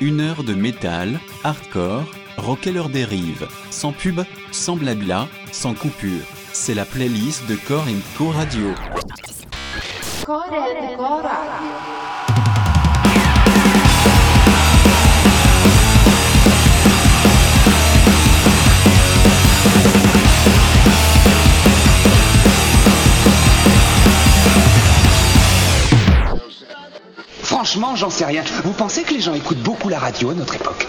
Une heure de métal, hardcore, rocker leur dérive, sans pub, sans blabla, sans coupure. C'est la playlist de Core Co Radio. Franchement, j'en sais rien. Vous pensez que les gens écoutent beaucoup la radio à notre époque?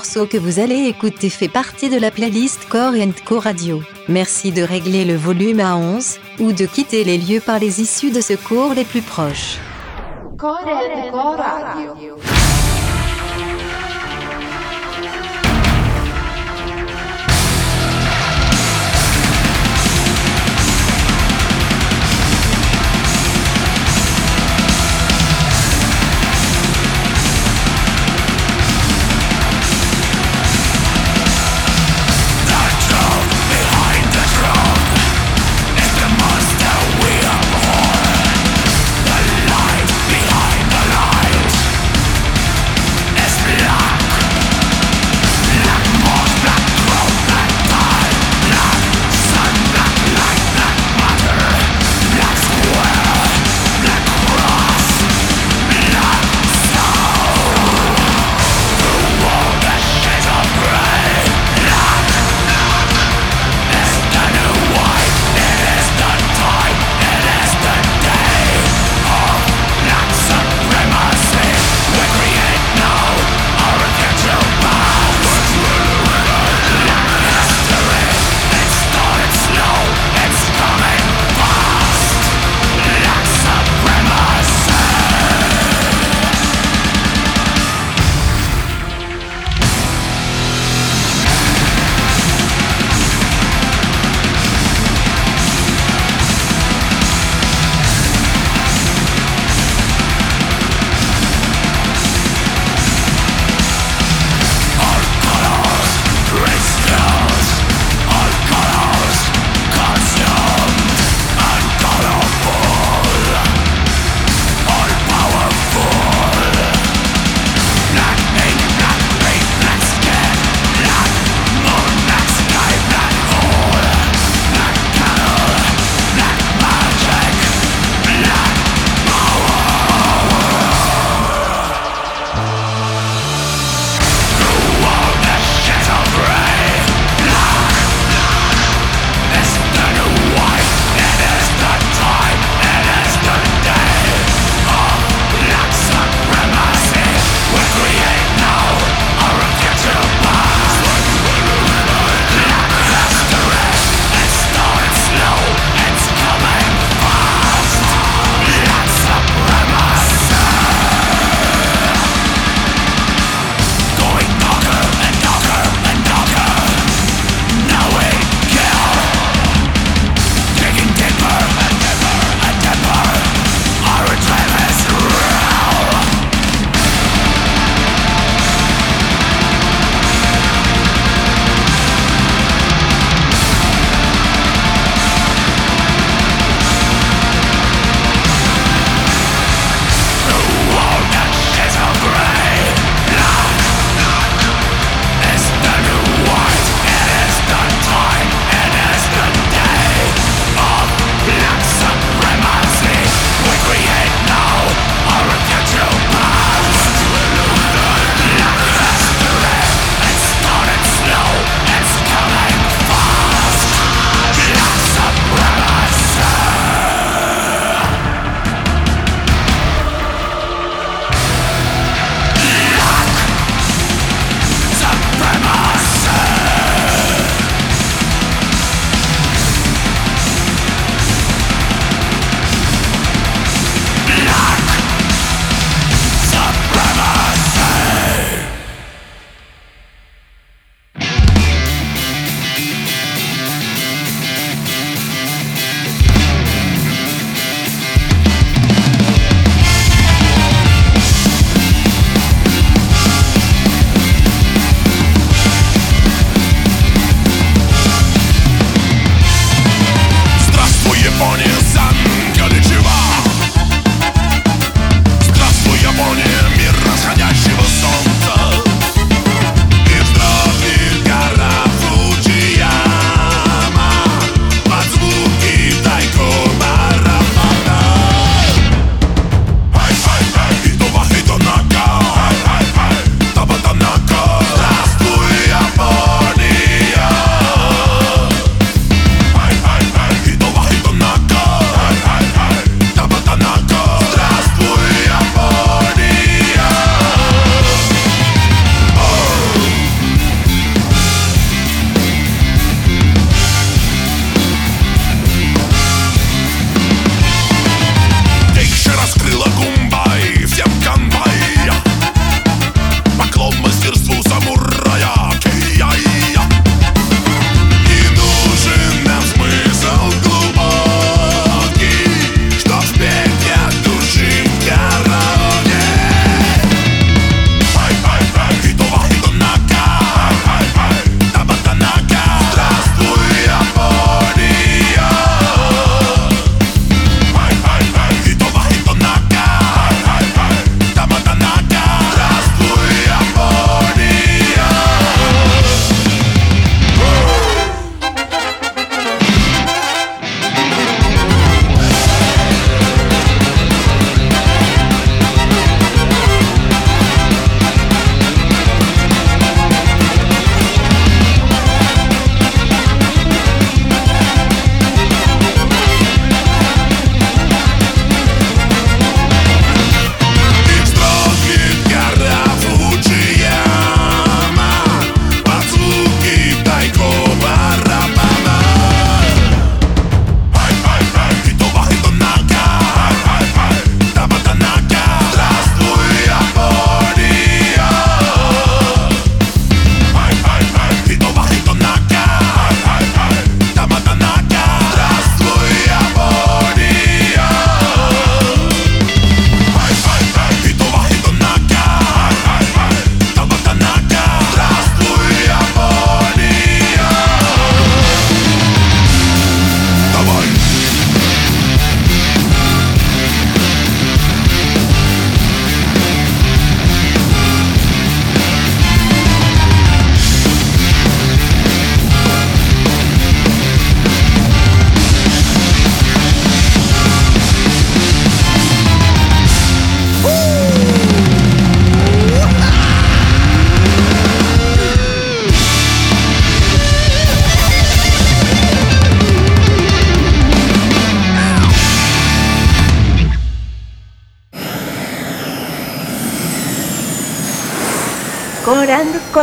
Morceau que vous allez écouter fait partie de la playlist Core Co Radio. Merci de régler le volume à 11 ou de quitter les lieux par les issues de secours les plus proches.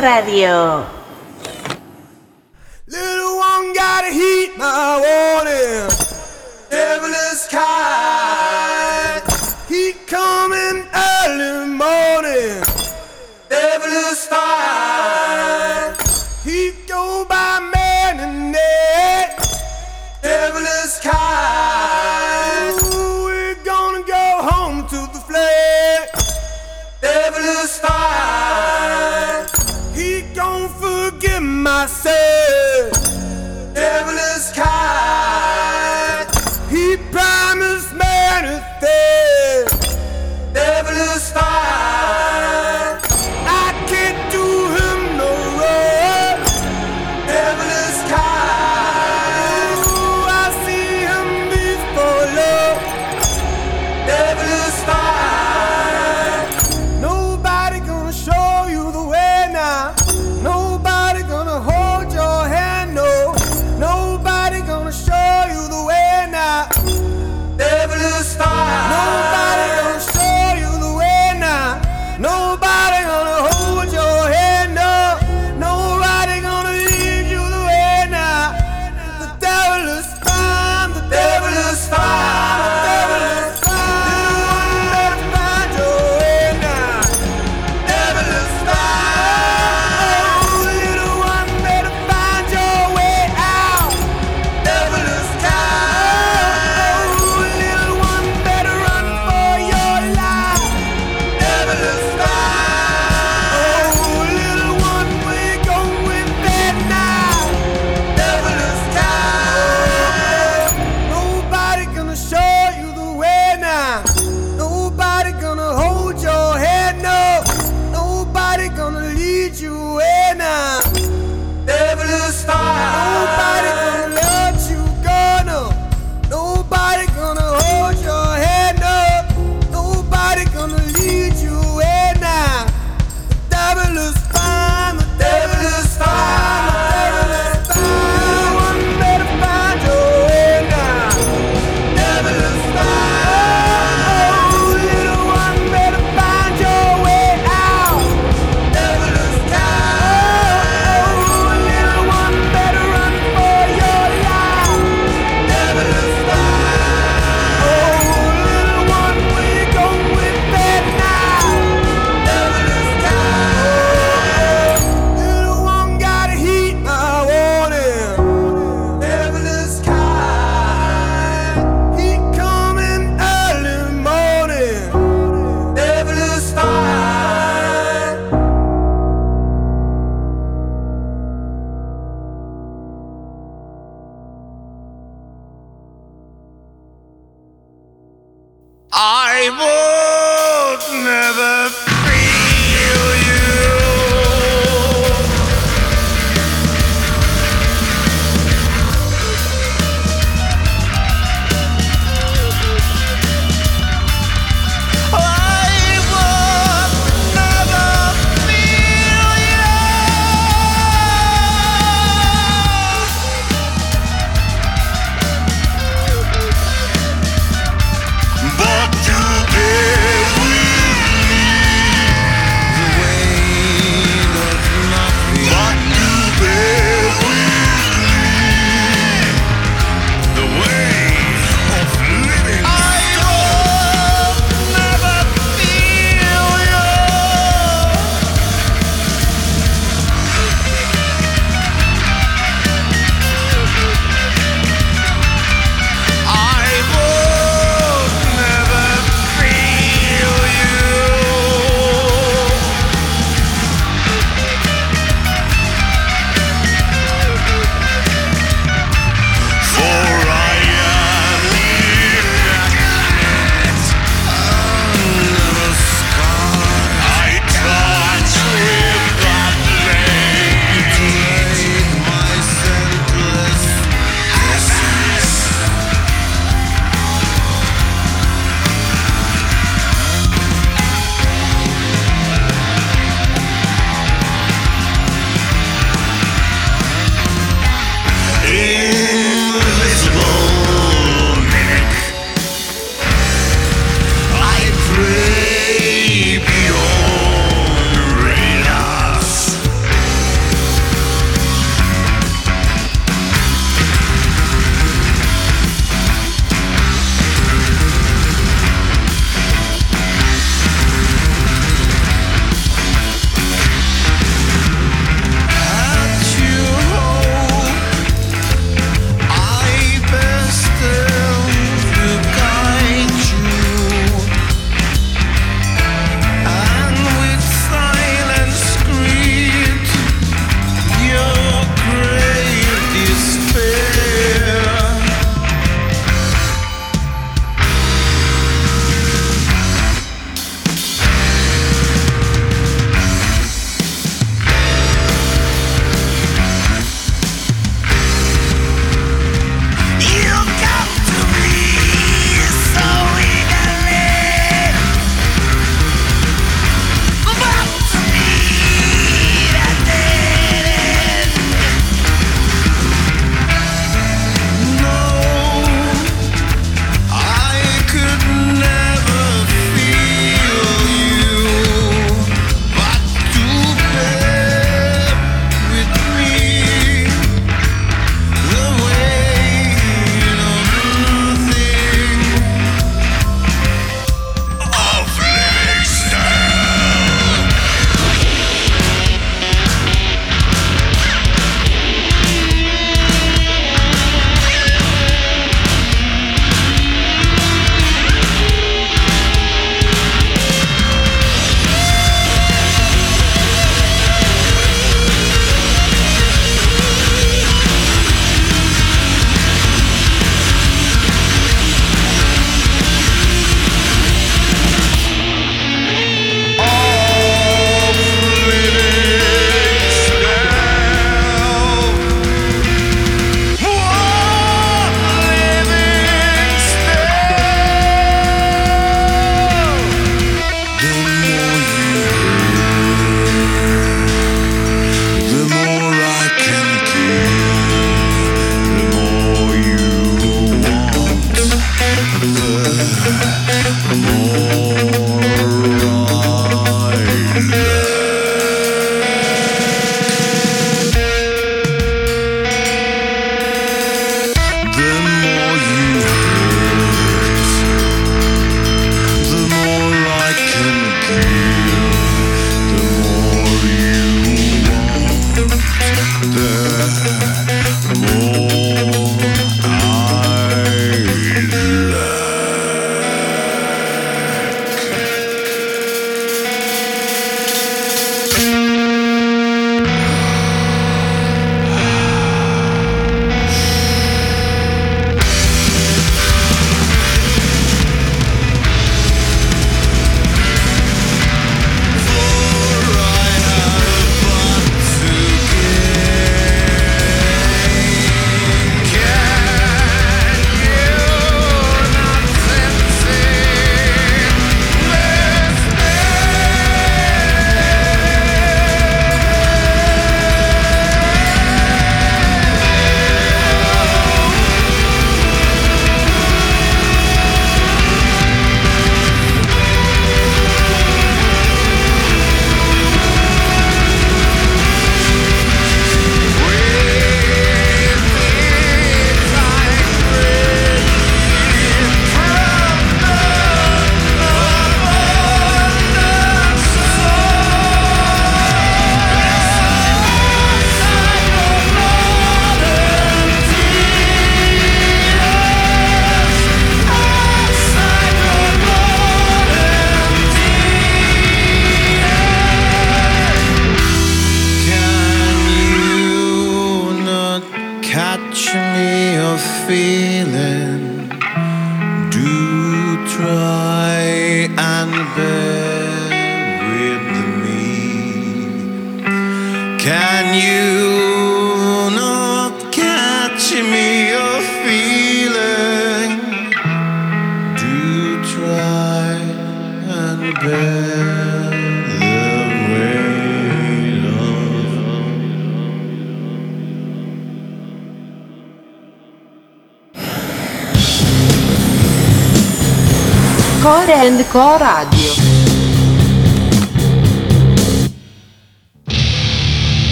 Radio.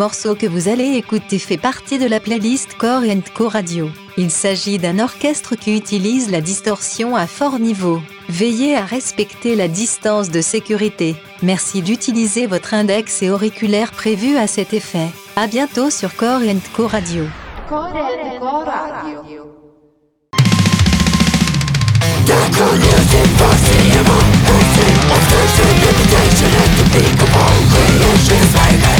Morceau que vous allez écouter fait partie de la playlist Core Co Radio. Il s'agit d'un orchestre qui utilise la distorsion à fort niveau. Veillez à respecter la distance de sécurité. Merci d'utiliser votre index et auriculaire prévu à cet effet. À bientôt sur Core Co Radio. Core and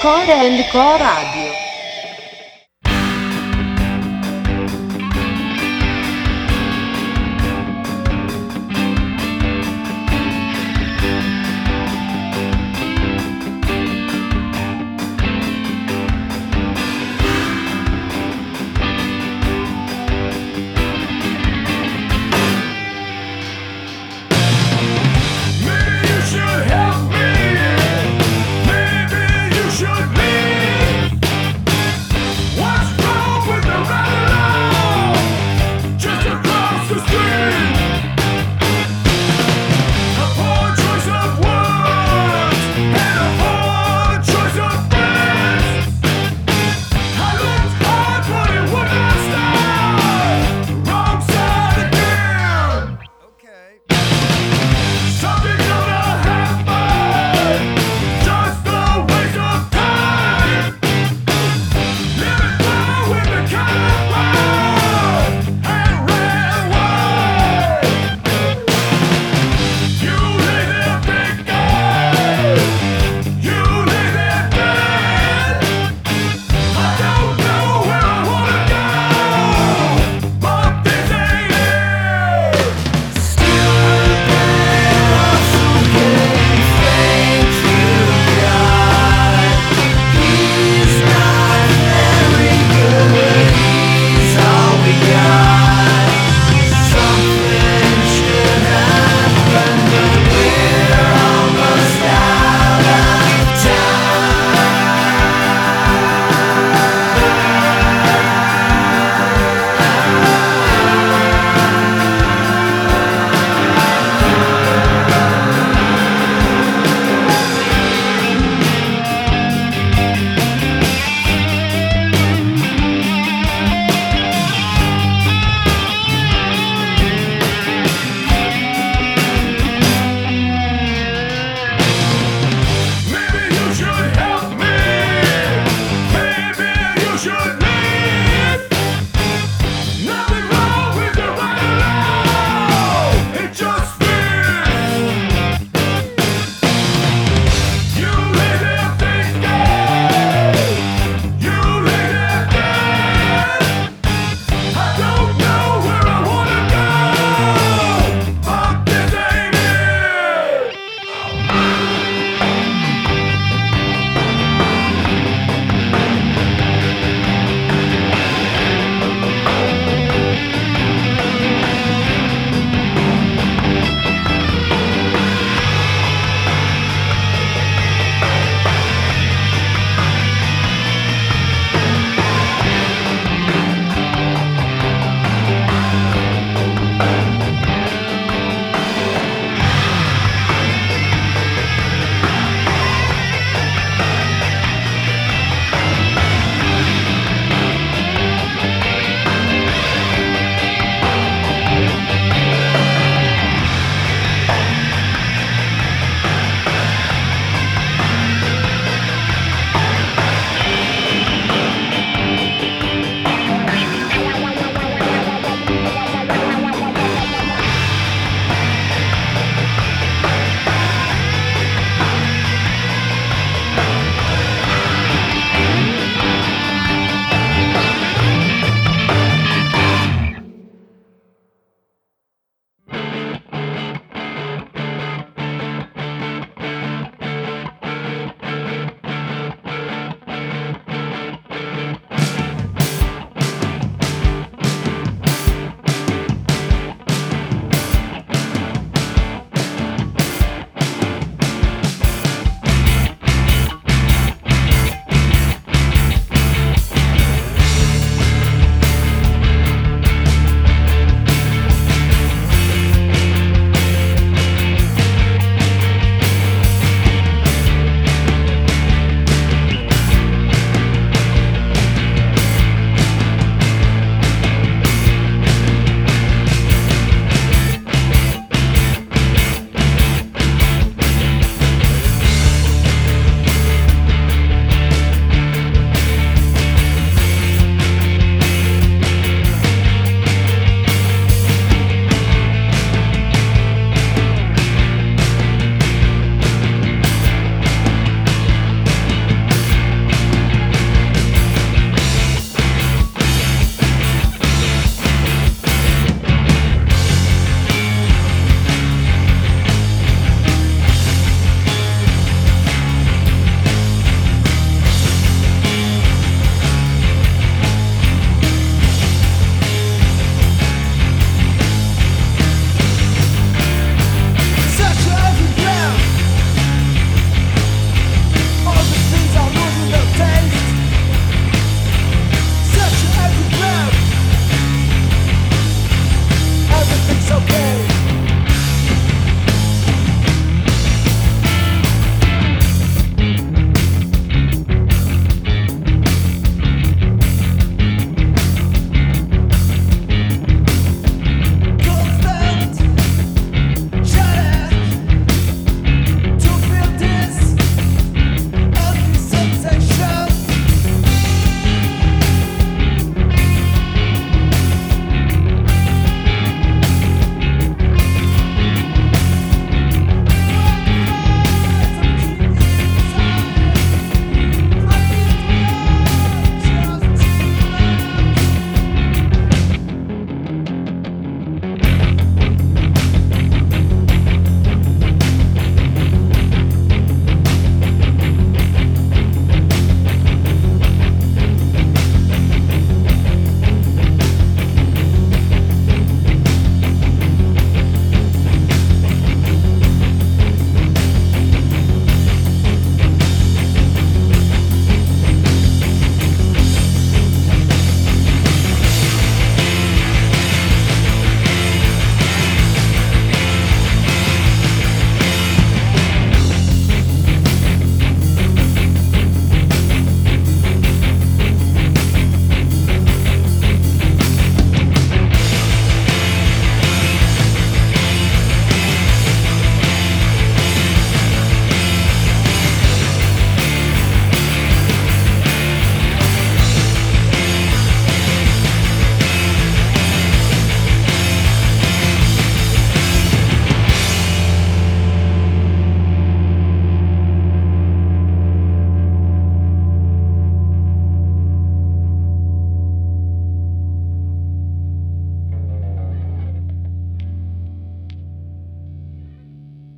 Core and Core Radio.